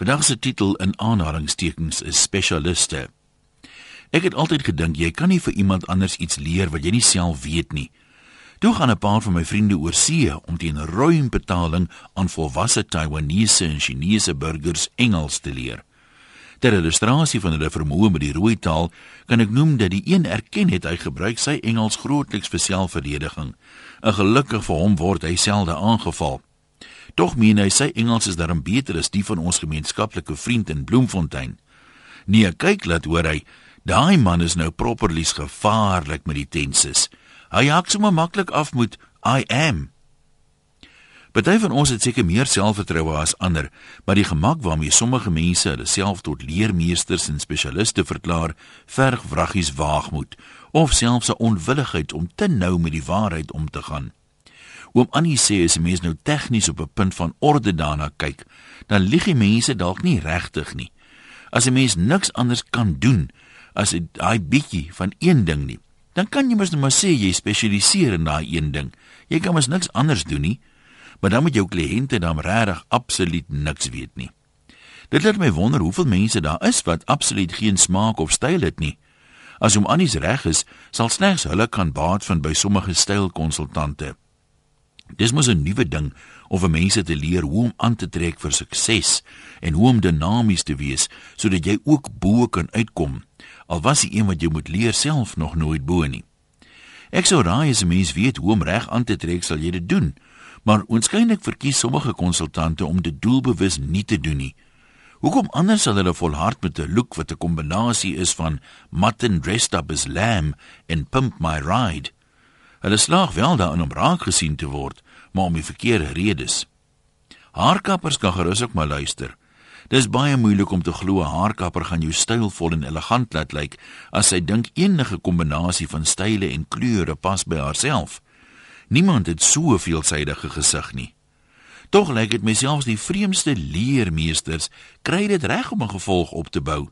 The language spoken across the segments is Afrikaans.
Vandag se titel in aanhalingstekens is spesialiste. Ek het altyd gedink jy kan nie vir iemand anders iets leer wat jy nie self weet nie. Toe gaan 'n paar van my vriende oor see om teen ruim betaling aan volwasse Taiwanese en Chinese burgers Engels te leer. Ter illustrasie van hulle vermoë met die rooi taal, kan ek noem dat die een erken het hy gebruik sy Engels grootliks vir selfverdediging. 'n Gelukkig vir hom word hy selde aangeval. Tog meen hy sy Engels is darm beter as die van ons gemeenskaplike vriend in Bloemfontein. Nee, kyk laat hoor hy, daai man is nou properlies gevaarlik met die tenses. Hy hak sommer maklik af met I am. Party van ons het seker meer selfvertroue as ander, maar die gemak waarmee sommige mense hulle self tot leermeesters en spesialiste verklaar, verg wraggies waagmoed of selfs 'n onwilligheid om te nou met die waarheid om te gaan. Oom Annie sê as 'n mens nou tegnies op 'n punt van orde daarna kyk, dan lieg die mense dalk nie regtig nie. As 'n mens niks anders kan doen as daai bietjie van een ding nie, dan kan jy mos net maar sê jy spesialiseer in daai een ding. Jy kan mos niks anders doen nie. Maar dan moet jou kliënte dan regtig absoluut niks weet nie. Dit laat my wonder hoeveel mense daar is wat absoluut geen smaak of styl het nie. As hom Annie reg is, sal slegs hulle kan baat vind by sommige stylkonsultante. Dis mos 'n nuwe ding om vir mense te leer hoe om aan te trek vir sukses en hoe om dinamies te wees sodat jy ook bo kan uitkom. Al was die een wat jy moet leer self nog nooit bo nie. Ek sou raai as 'n mens weet hoe om reg aan te trek, sal jy dit doen. Maar oënskynlik verkies sommige konsultante om dit doelbewus nie te doen nie. Hoekom anders sal hulle volhard met 'n look wat 'n kombinasie is van mutton dressed up as lamb en pimp my ride? Hulle slaag wel daarin om raak gesien te word, maar om die verkeerde redes. Haarkappers kan gerus ook maar luister. Dis baie moeilik om te glo 'n haarkapper gaan jou stylvol en elegant laat lyk as sy dink enige kombinasie van style en kleure pas by haarself. Niemand het so 'n veelsidige gesig nie. Tog lyk dit myself die vreemdste leermeesters kry dit reg om 'n gevolg op te bou.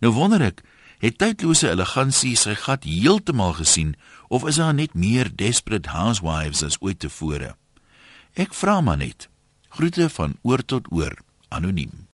Nou wonder ek, het tydlose elegansie sy gat heeltemal gesien of is daar net meer desperate housewives as ooit tevore? Ek vra maar net. Groete van oor tot oor, anoniem.